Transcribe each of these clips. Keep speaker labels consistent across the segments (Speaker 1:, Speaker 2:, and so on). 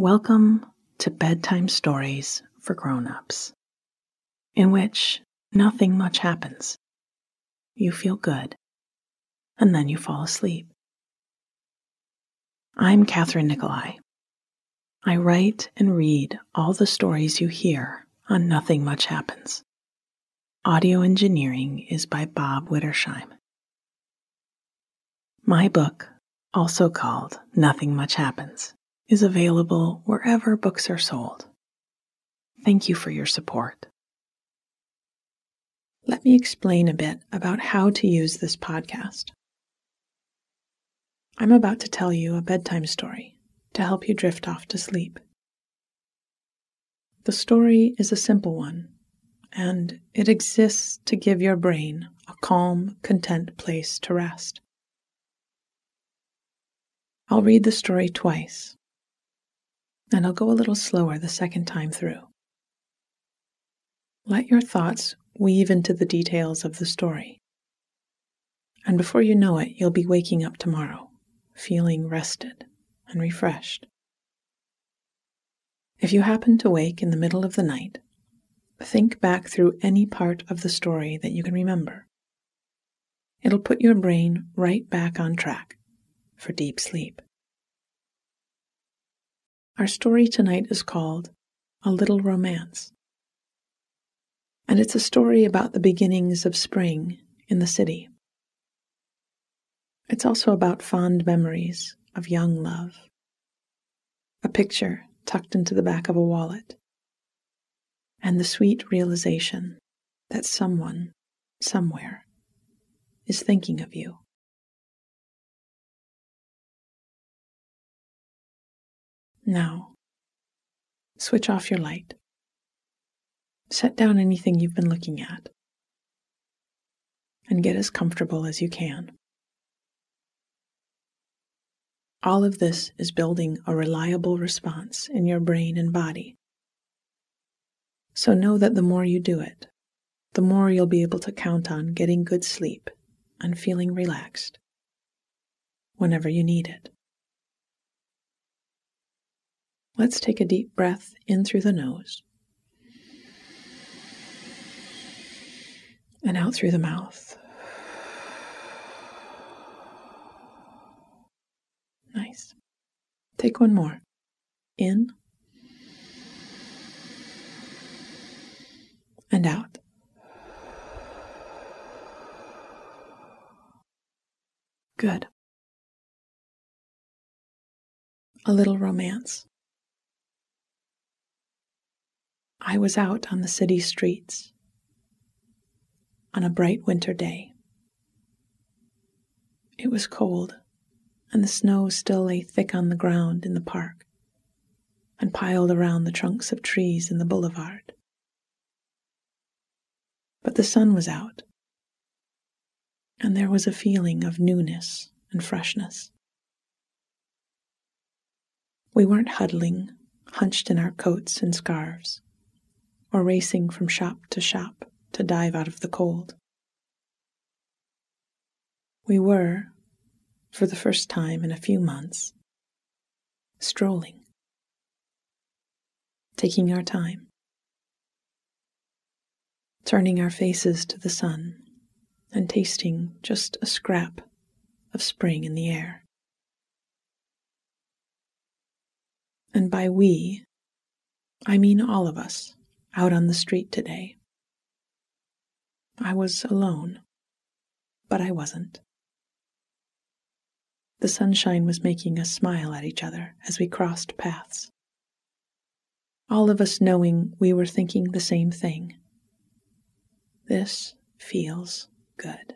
Speaker 1: Welcome to Bedtime Stories for Grown-ups, in which nothing much happens. You feel good, and then you fall asleep. I'm Kathryn Nicolai. I write and read all the stories you hear on Nothing Much Happens. Audio engineering is by Bob Wittersheim. My book, also called Nothing Much Happens, is available wherever books are sold. Thank you for your support. Let me explain a bit about how to use this podcast. I'm about to tell you a bedtime story to help you drift off to sleep. The story is a simple one, and it exists to give your brain a calm, content place to rest. I'll read the story twice and I'll go a little slower the second time through. Let your thoughts weave into the details of the story. And before you know it, you'll be waking up tomorrow, feeling rested and refreshed. If you happen to wake in the middle of the night, think back through any part of the story that you can remember. It'll put your brain right back on track for deep sleep. Our story tonight is called A Little Romance. And it's a story about the beginnings of spring in the city. It's also about fond memories of young love. A picture tucked into the back of a wallet. And the sweet realization that someone, somewhere, is thinking of you. Now, switch off your light. Set down anything you've been looking at and get as comfortable as you can. All of this is building a reliable response in your brain and body. So know that the more you do it, the more you'll be able to count on getting good sleep and feeling relaxed whenever you need it. Let's take a deep breath in through the nose and out through the mouth. Nice. Take one more. In and out. Good. A little romance. I was out on the city streets on a bright winter day. It was cold, and the snow still lay thick on the ground in the park and piled around the trunks of trees in the boulevard. But the sun was out, and there was a feeling of newness and freshness. We weren't huddling, hunched in our coats and scarves or racing from shop to shop to dive out of the cold. We were, for the first time in a few months, strolling, taking our time, turning our faces to the sun and tasting just a scrap of spring in the air. And by we, I mean all of us out on the street today. I was alone, but I wasn't. The sunshine was making us smile at each other as we crossed paths. All of us knowing we were thinking the same thing. This feels good.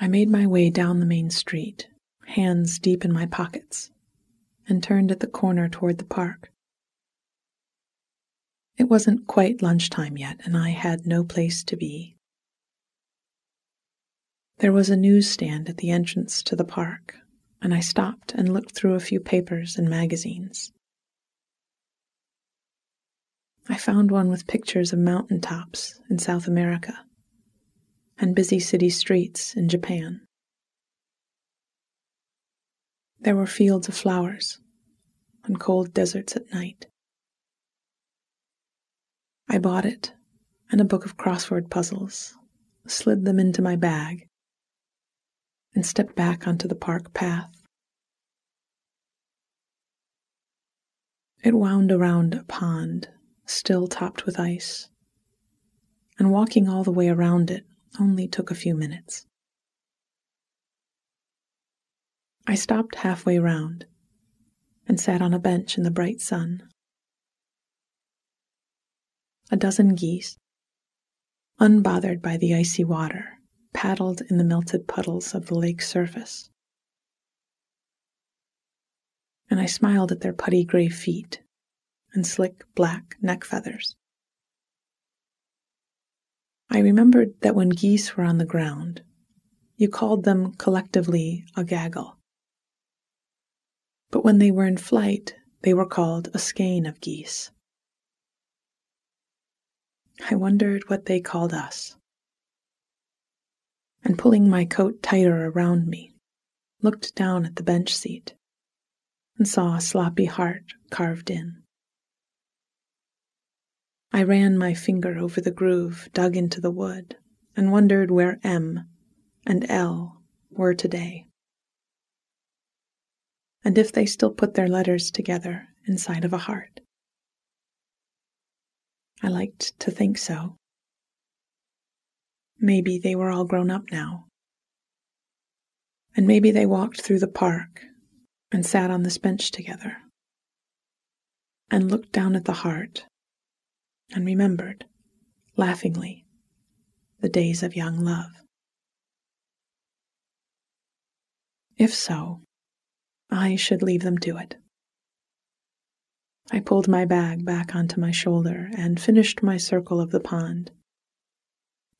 Speaker 1: I made my way down the main street, hands deep in my pockets, and turned at the corner toward the park. It wasn't quite lunchtime yet, and I had no place to be. There was a newsstand at the entrance to the park, and I stopped and looked through a few papers and magazines. I found one with pictures of mountain tops in South America and busy city streets in Japan. There were fields of flowers and cold deserts at night. I bought it and a book of crossword puzzles, slid them into my bag, and stepped back onto the park path. It wound around a pond, still topped with ice, and walking all the way around it only took a few minutes. I stopped halfway round and sat on a bench in the bright sun. A dozen geese, unbothered by the icy water, paddled in the melted puddles of the lake's surface. And I smiled at their putty gray feet and slick black neck feathers. I remembered that when geese were on the ground, you called them collectively a gaggle but when they were in flight, they were called a skein of geese. I wondered what they called us. And pulling my coat tighter around me, looked down at the bench seat and saw a sloppy heart carved in. I ran my finger over the groove dug into the wood and wondered where M and L were today and if they still put their letters together inside of a heart. I liked to think so. Maybe they were all grown up now. And maybe they walked through the park and sat on this bench together and looked down at the heart and remembered, laughingly, the days of young love. If so, I should leave them to it. I pulled my bag back onto my shoulder and finished my circle of the pond,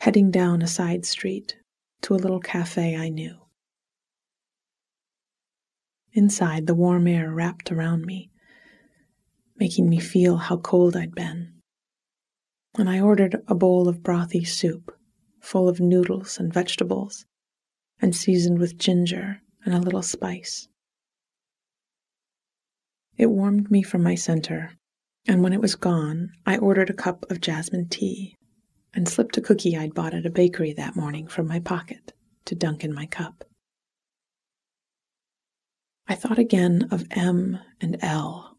Speaker 1: heading down a side street to a little cafe I knew. Inside, the warm air wrapped around me, making me feel how cold I'd been. And I ordered a bowl of brothy soup, full of noodles and vegetables, and seasoned with ginger and a little spice. It warmed me from my center, and when it was gone, I ordered a cup of jasmine tea and slipped a cookie I'd bought at a bakery that morning from my pocket to dunk in my cup. I thought again of M and L,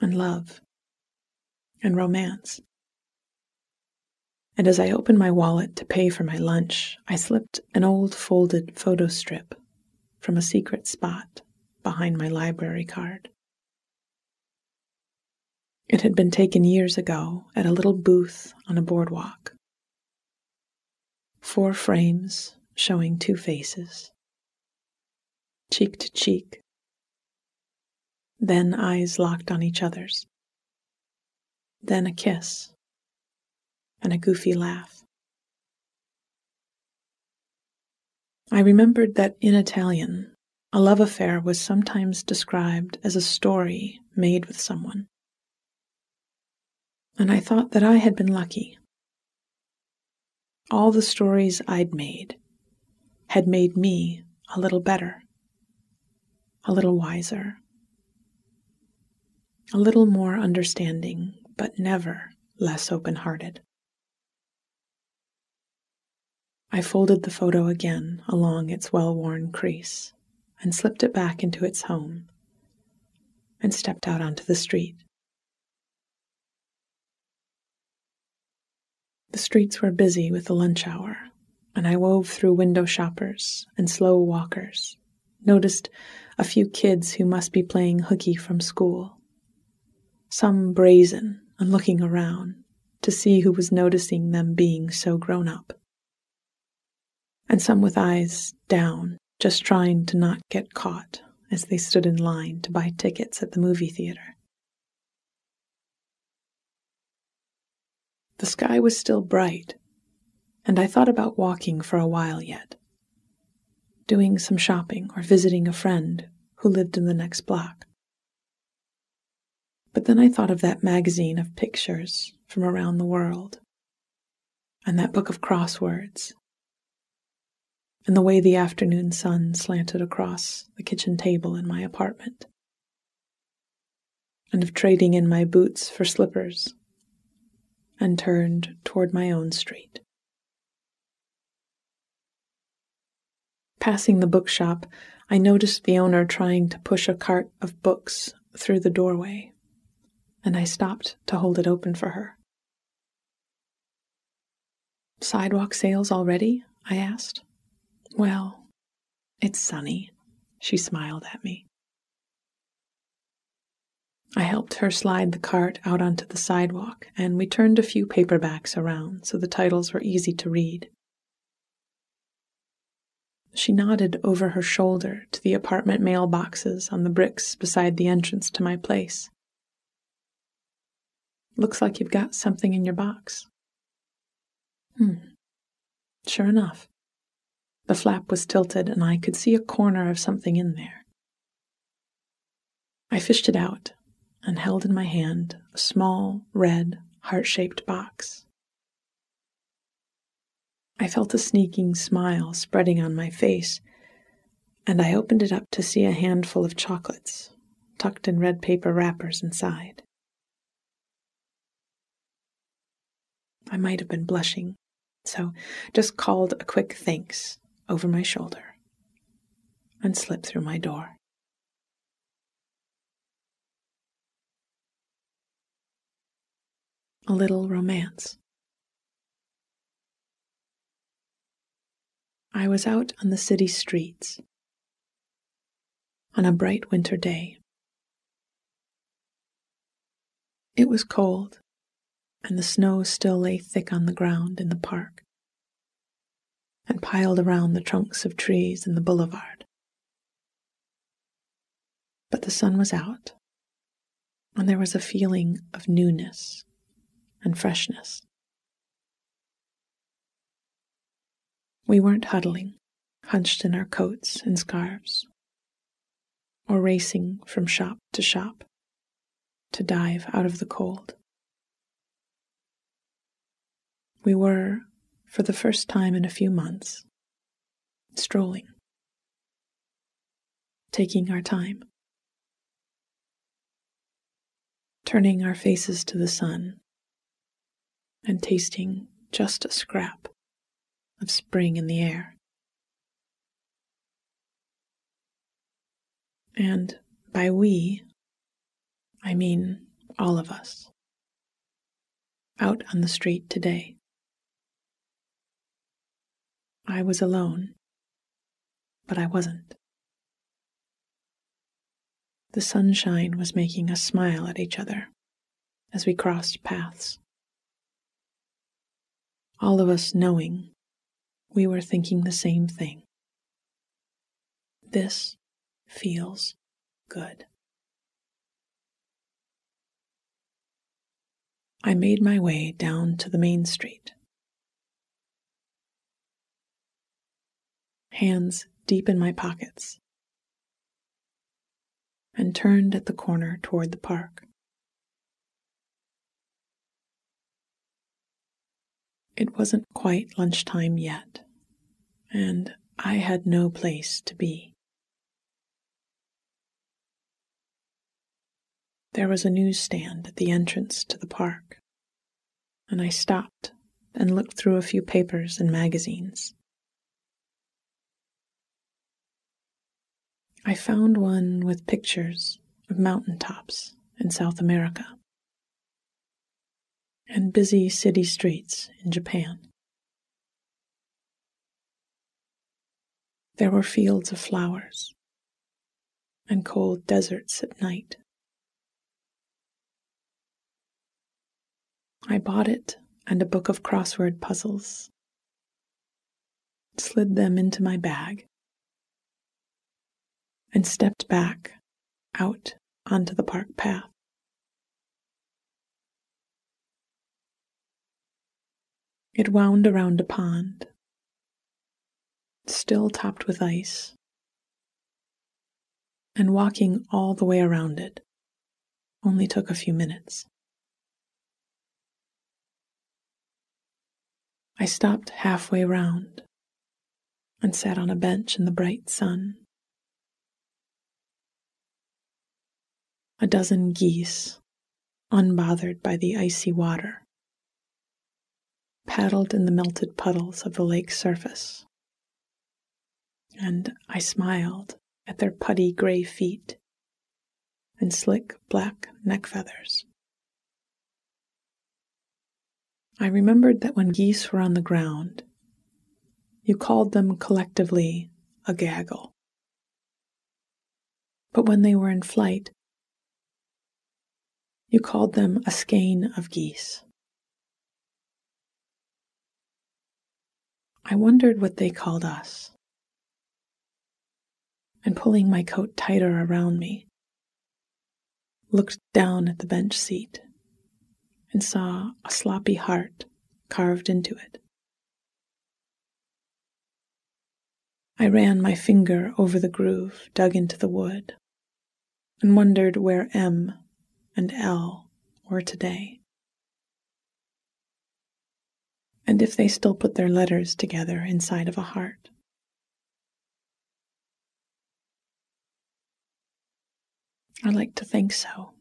Speaker 1: and love, and romance. And as I opened my wallet to pay for my lunch, I slipped an old folded photo strip from a secret spot behind my library card. It had been taken years ago at a little booth on a boardwalk. Four frames showing two faces, cheek to cheek, then eyes locked on each other's, then a kiss, and a goofy laugh. I remembered that in Italian, a love affair was sometimes described as a story made with someone and I thought that I had been lucky. All the stories I'd made had made me a little better, a little wiser, a little more understanding, but never less open hearted. I folded the photo again along its well worn crease and slipped it back into its home and stepped out onto the street. The streets were busy with the lunch hour, and I wove through window shoppers and slow walkers, noticed a few kids who must be playing hooky from school. Some brazen and looking around to see who was noticing them being so grown up. And some with eyes down, just trying to not get caught as they stood in line to buy tickets at the movie theater. The sky was still bright, and I thought about walking for a while yet, doing some shopping or visiting a friend who lived in the next block. But then I thought of that magazine of pictures from around the world, and that book of crosswords, and the way the afternoon sun slanted across the kitchen table in my apartment, and of trading in my boots for slippers and turned toward my own street. Passing the bookshop, I noticed the owner trying to push a cart of books through the doorway, and I stopped to hold it open for her. Sidewalk sales already? I asked. Well, it's sunny, she smiled at me. I helped her slide the cart out onto the sidewalk, and we turned a few paperbacks around so the titles were easy to read. She nodded over her shoulder to the apartment mailboxes on the bricks beside the entrance to my place. Looks like you've got something in your box. Hmm. Sure enough. The flap was tilted, and I could see a corner of something in there. I fished it out and held in my hand a small, red, heart shaped box. I felt a sneaking smile spreading on my face, and I opened it up to see a handful of chocolates tucked in red paper wrappers inside. I might have been blushing, so just called a quick thanks over my shoulder and slipped through my door. A little romance. I was out on the city streets on a bright winter day. It was cold, and the snow still lay thick on the ground in the park and piled around the trunks of trees in the boulevard. But the sun was out, and there was a feeling of newness and freshness. We weren't huddling, hunched in our coats and scarves, or racing from shop to shop to dive out of the cold. We were, for the first time in a few months, strolling, taking our time, turning our faces to the sun and tasting just a scrap of spring in the air. And by we, I mean all of us, out on the street today. I was alone, but I wasn't. The sunshine was making us smile at each other as we crossed paths all of us knowing we were thinking the same thing. This feels good. I made my way down to the main street. Hands deep in my pockets, and turned at the corner toward the park. It wasn't quite lunchtime yet, and I had no place to be. There was a newsstand at the entrance to the park, and I stopped and looked through a few papers and magazines. I found one with pictures of mountain tops in South America and busy city streets in Japan. There were fields of flowers and cold deserts at night. I bought it and a book of crossword puzzles, slid them into my bag, and stepped back out onto the park path. It wound around a pond, still topped with ice, and walking all the way around it only took a few minutes. I stopped halfway round and sat on a bench in the bright sun. A dozen geese, unbothered by the icy water, paddled in the melted puddles of the lake's surface, and I smiled at their putty gray feet and slick black neck feathers. I remembered that when geese were on the ground, you called them collectively a gaggle. But when they were in flight, you called them a skein of geese. I wondered what they called us. And pulling my coat tighter around me, looked down at the bench seat and saw a sloppy heart carved into it. I ran my finger over the groove dug into the wood and wondered where M and L were today. And if they still put their letters together inside of a heart. I like to think so.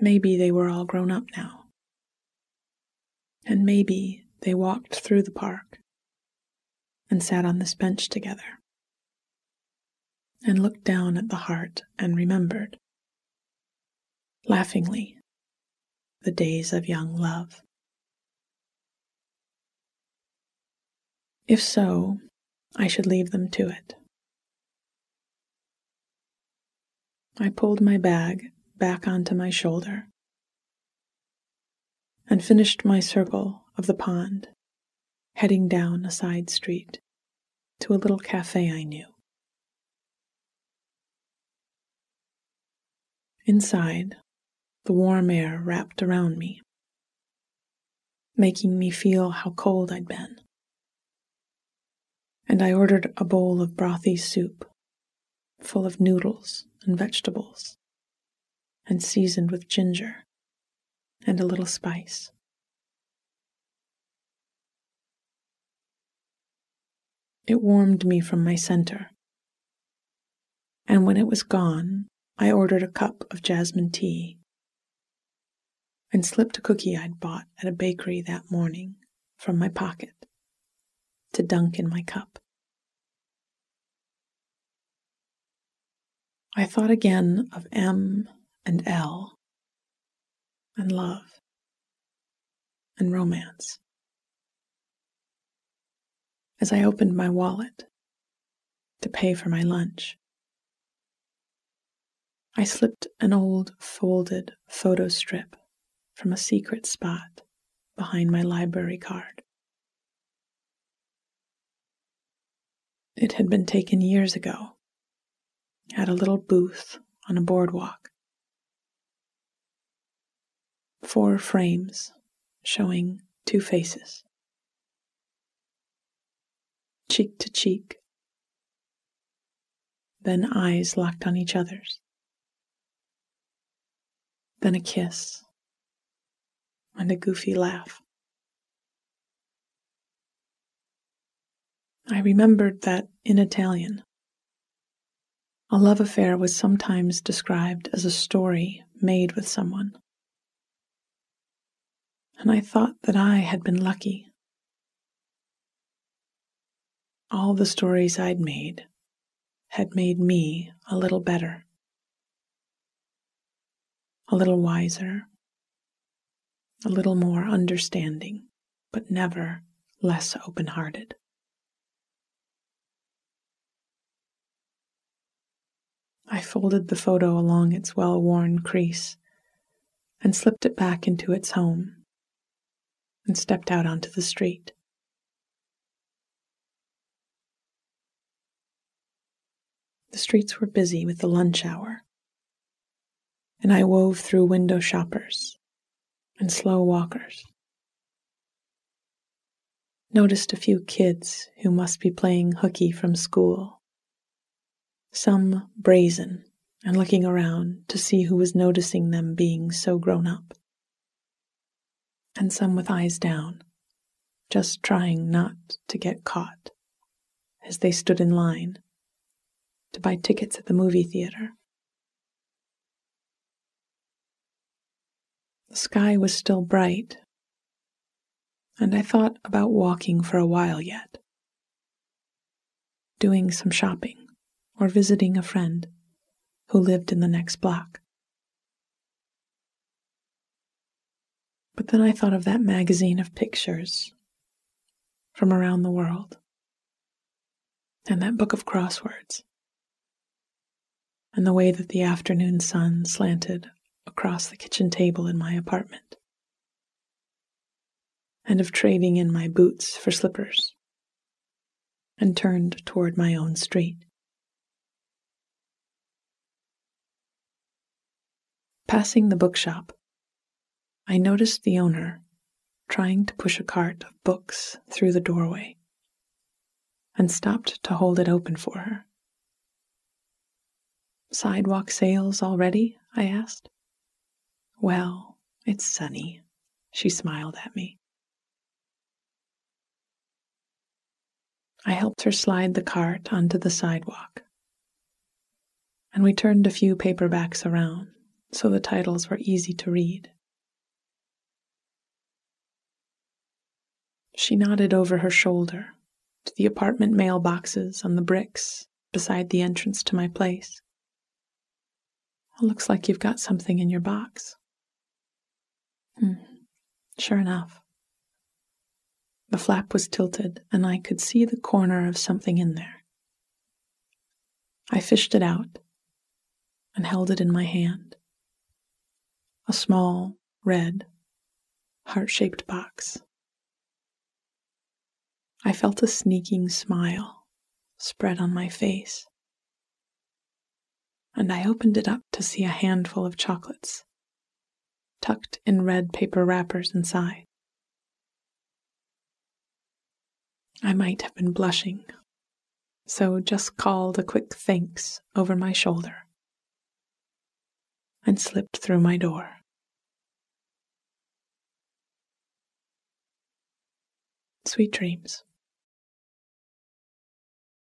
Speaker 1: Maybe they were all grown up now. And maybe they walked through the park and sat on this bench together and looked down at the heart and remembered, laughingly, the days of young love. If so, I should leave them to it. I pulled my bag back onto my shoulder and finished my circle of the pond heading down a side street to a little cafe I knew. Inside, the warm air wrapped around me, making me feel how cold I'd been. And I ordered a bowl of brothy soup, full of noodles and vegetables, and seasoned with ginger and a little spice. It warmed me from my center. And when it was gone, I ordered a cup of jasmine tea and slipped a cookie I'd bought at a bakery that morning from my pocket to dunk in my cup. I thought again of M and L and love and romance as I opened my wallet to pay for my lunch. I slipped an old folded photo strip from a secret spot behind my library card. It had been taken years ago at a little booth on a boardwalk. Four frames showing two faces cheek to cheek, then eyes locked on each other's, then a kiss, and a goofy laugh. I remembered that in Italian, a love affair was sometimes described as a story made with someone. And I thought that I had been lucky all the stories I'd made had made me a little better, a little wiser, a little more understanding, but never less open hearted. I folded the photo along its well worn crease and slipped it back into its home and stepped out onto the street. The streets were busy with the lunch hour, and I wove through window shoppers and slow walkers. Noticed a few kids who must be playing hooky from school, some brazen and looking around to see who was noticing them being so grown up, and some with eyes down, just trying not to get caught as they stood in line to buy tickets at the movie theater. The sky was still bright, and I thought about walking for a while yet, doing some shopping or visiting a friend who lived in the next block. But then I thought of that magazine of pictures from around the world and that book of crosswords and the way that the afternoon sun slanted across the kitchen table in my apartment and of trading in my boots for slippers and turned toward my own street. Passing the bookshop, I noticed the owner trying to push a cart of books through the doorway and stopped to hold it open for her. Sidewalk sales already? I asked. Well, it's sunny, she smiled at me. I helped her slide the cart onto the sidewalk, and we turned a few paperbacks around so the titles were easy to read. She nodded over her shoulder to the apartment mailboxes on the bricks beside the entrance to my place. Looks like you've got something in your box. Hmm. Sure enough. The flap was tilted, and I could see the corner of something in there. I fished it out and held it in my hand. A small, red, heart shaped box. I felt a sneaking smile spread on my face and I opened it up to see a handful of chocolates tucked in red paper wrappers inside. I might have been blushing, so just called a quick thanks over my shoulder and slipped through my door. Sweet dreams.